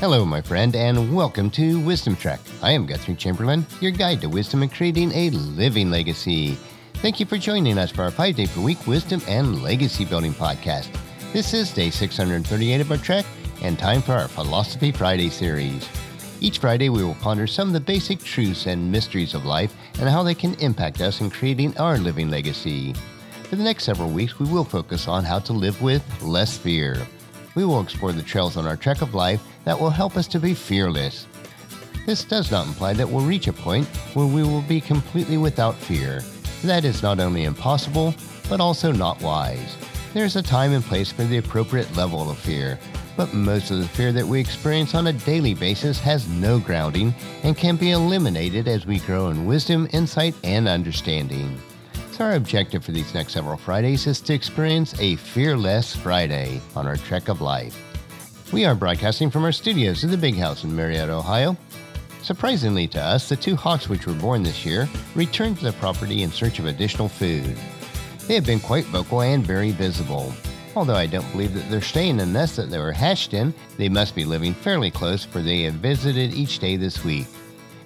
Hello, my friend, and welcome to Wisdom Trek. I am Guthrie Chamberlain, your guide to wisdom and creating a living legacy. Thank you for joining us for our five day per week wisdom and legacy building podcast. This is day 638 of our trek and time for our Philosophy Friday series. Each Friday, we will ponder some of the basic truths and mysteries of life and how they can impact us in creating our living legacy. For the next several weeks, we will focus on how to live with less fear. We will explore the trails on our trek of life that will help us to be fearless. This does not imply that we'll reach a point where we will be completely without fear. That is not only impossible, but also not wise. There's a time and place for the appropriate level of fear, but most of the fear that we experience on a daily basis has no grounding and can be eliminated as we grow in wisdom, insight, and understanding. Our objective for these next several Fridays is to experience a fearless Friday on our trek of life. We are broadcasting from our studios in the Big House in Marietta, Ohio. Surprisingly to us, the two hawks which were born this year returned to the property in search of additional food. They have been quite vocal and very visible. Although I don't believe that they're staying in the nest that they were hatched in, they must be living fairly close for they have visited each day this week.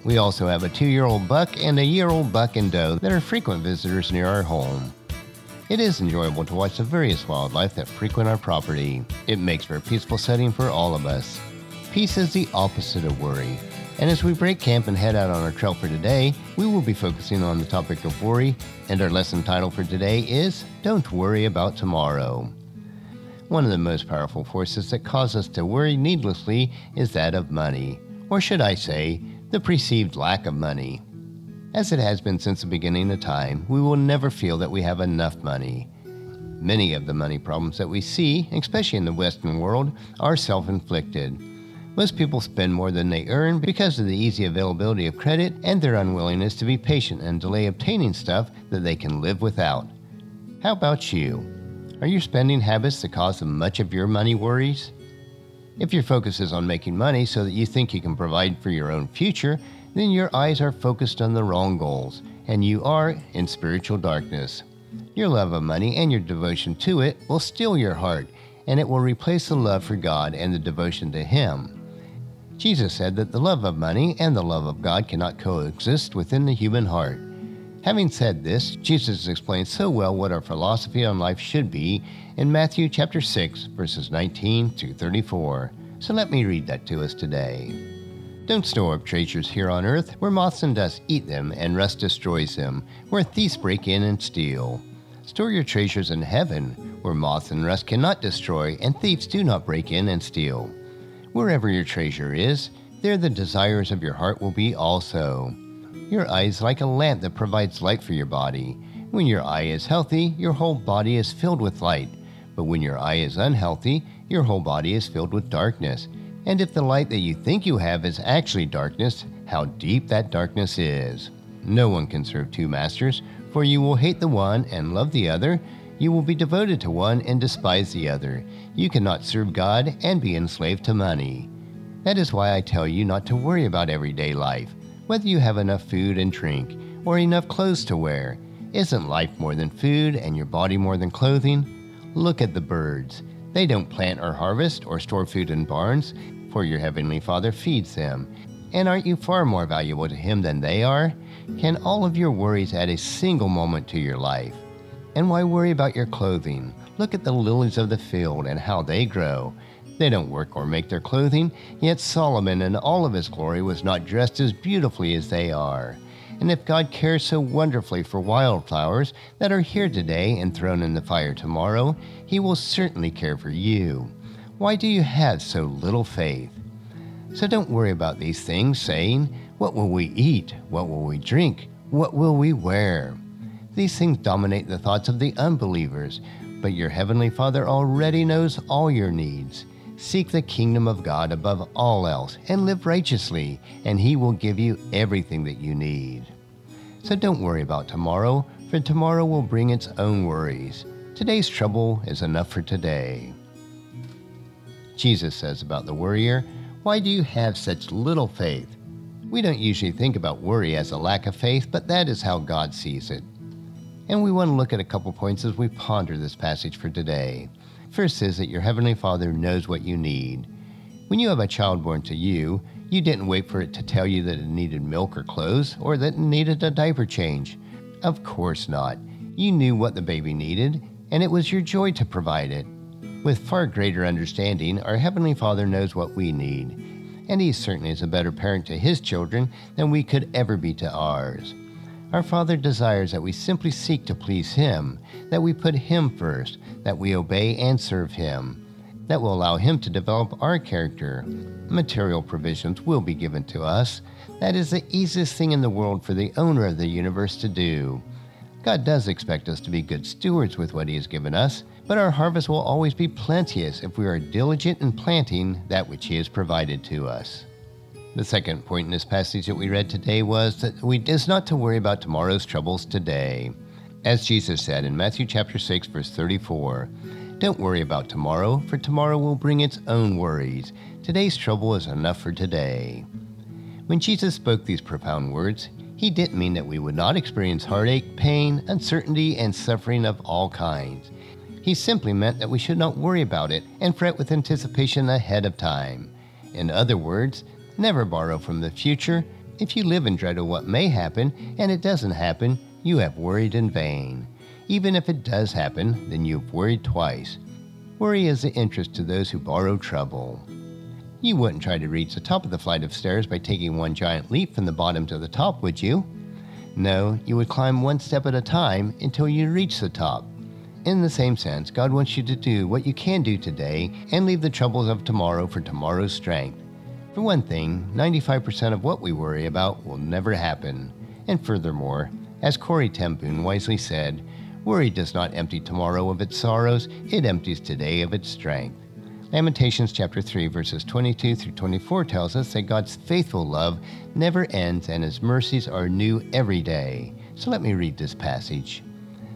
We also have a two year old buck and a year old buck and doe that are frequent visitors near our home. It is enjoyable to watch the various wildlife that frequent our property. It makes for a peaceful setting for all of us. Peace is the opposite of worry. And as we break camp and head out on our trail for today, we will be focusing on the topic of worry, and our lesson title for today is Don't Worry About Tomorrow. One of the most powerful forces that cause us to worry needlessly is that of money, or should I say, the perceived lack of money. As it has been since the beginning of time, we will never feel that we have enough money. Many of the money problems that we see, especially in the Western world, are self inflicted. Most people spend more than they earn because of the easy availability of credit and their unwillingness to be patient and delay obtaining stuff that they can live without. How about you? Are your spending habits the cause of much of your money worries? If your focus is on making money so that you think you can provide for your own future, then your eyes are focused on the wrong goals, and you are in spiritual darkness. Your love of money and your devotion to it will steal your heart, and it will replace the love for God and the devotion to Him. Jesus said that the love of money and the love of God cannot coexist within the human heart. Having said this, Jesus explains so well what our philosophy on life should be in Matthew chapter 6 verses 19 to 34. So let me read that to us today. Don't store up treasures here on earth, where moths and dust eat them and rust destroys them, where thieves break in and steal. Store your treasures in heaven, where moths and rust cannot destroy, and thieves do not break in and steal. Wherever your treasure is, there the desires of your heart will be also. Your eye is like a lamp that provides light for your body. When your eye is healthy, your whole body is filled with light. But when your eye is unhealthy, your whole body is filled with darkness. And if the light that you think you have is actually darkness, how deep that darkness is. No one can serve two masters, for you will hate the one and love the other. You will be devoted to one and despise the other. You cannot serve God and be enslaved to money. That is why I tell you not to worry about everyday life, whether you have enough food and drink or enough clothes to wear. Isn't life more than food and your body more than clothing? Look at the birds. They don't plant or harvest or store food in barns, for your heavenly Father feeds them. And aren't you far more valuable to Him than they are? Can all of your worries add a single moment to your life? And why worry about your clothing? Look at the lilies of the field and how they grow. They don't work or make their clothing, yet Solomon in all of his glory was not dressed as beautifully as they are. And if God cares so wonderfully for wildflowers that are here today and thrown in the fire tomorrow, He will certainly care for you. Why do you have so little faith? So don't worry about these things, saying, What will we eat? What will we drink? What will we wear? These things dominate the thoughts of the unbelievers, but your heavenly Father already knows all your needs. Seek the kingdom of God above all else and live righteously, and He will give you everything that you need. So don't worry about tomorrow, for tomorrow will bring its own worries. Today's trouble is enough for today. Jesus says about the worrier, Why do you have such little faith? We don't usually think about worry as a lack of faith, but that is how God sees it. And we want to look at a couple points as we ponder this passage for today. First is that your Heavenly Father knows what you need. When you have a child born to you, you didn't wait for it to tell you that it needed milk or clothes or that it needed a diaper change. Of course not. You knew what the baby needed, and it was your joy to provide it. With far greater understanding, our Heavenly Father knows what we need, and He certainly is a better parent to His children than we could ever be to ours. Our Father desires that we simply seek to please Him, that we put Him first, that we obey and serve Him. That will allow Him to develop our character. Material provisions will be given to us. That is the easiest thing in the world for the owner of the universe to do. God does expect us to be good stewards with what He has given us, but our harvest will always be plenteous if we are diligent in planting that which He has provided to us. The second point in this passage that we read today was that we is not to worry about tomorrow's troubles today. As Jesus said in Matthew chapter 6 verse 34, don't worry about tomorrow, for tomorrow will bring its own worries. Today's trouble is enough for today. When Jesus spoke these profound words, he didn't mean that we would not experience heartache, pain, uncertainty, and suffering of all kinds. He simply meant that we should not worry about it and fret with anticipation ahead of time. In other words, never borrow from the future. If you live in dread of what may happen and it doesn't happen, you have worried in vain. Even if it does happen, then you've worried twice. Worry is the interest to those who borrow trouble. You wouldn't try to reach the top of the flight of stairs by taking one giant leap from the bottom to the top, would you? No, you would climb one step at a time until you reach the top. In the same sense, God wants you to do what you can do today and leave the troubles of tomorrow for tomorrow's strength. For one thing, 95% of what we worry about will never happen. And furthermore, as Corrie ten Boom wisely said, worry does not empty tomorrow of its sorrows, it empties today of its strength. Lamentations chapter 3 verses 22 through 24 tells us that God's faithful love never ends and his mercies are new every day. So let me read this passage.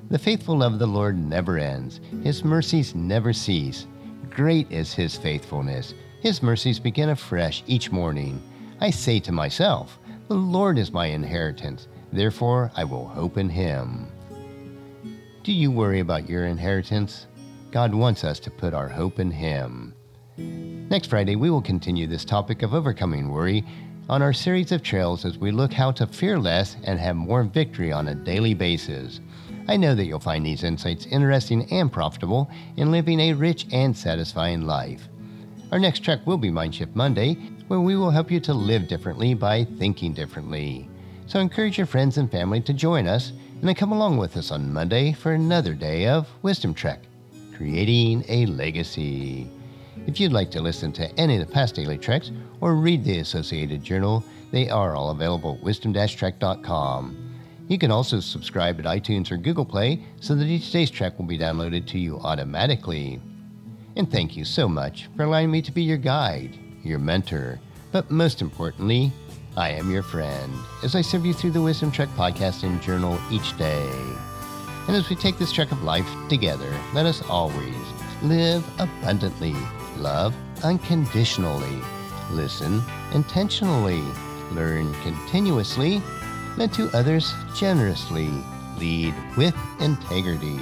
The faithful love of the Lord never ends. His mercies never cease. Great is his faithfulness. His mercies begin afresh each morning. I say to myself, The Lord is my inheritance. Therefore, I will hope in him. Do you worry about your inheritance? God wants us to put our hope in Him. Next Friday, we will continue this topic of overcoming worry on our series of trails as we look how to fear less and have more victory on a daily basis. I know that you'll find these insights interesting and profitable in living a rich and satisfying life. Our next trek will be Mindshift Monday, where we will help you to live differently by thinking differently. So encourage your friends and family to join us and then come along with us on Monday for another day of Wisdom Trek creating a legacy. If you'd like to listen to any of the past daily treks or read the associated journal, they are all available at wisdom-trek.com. You can also subscribe at iTunes or Google Play so that each day's trek will be downloaded to you automatically. And thank you so much for allowing me to be your guide, your mentor, but most importantly, I am your friend as I serve you through the Wisdom Trek podcast and journal each day. And as we take this trek of life together, let us always live abundantly, love unconditionally, listen intentionally, learn continuously, lend to others generously, lead with integrity,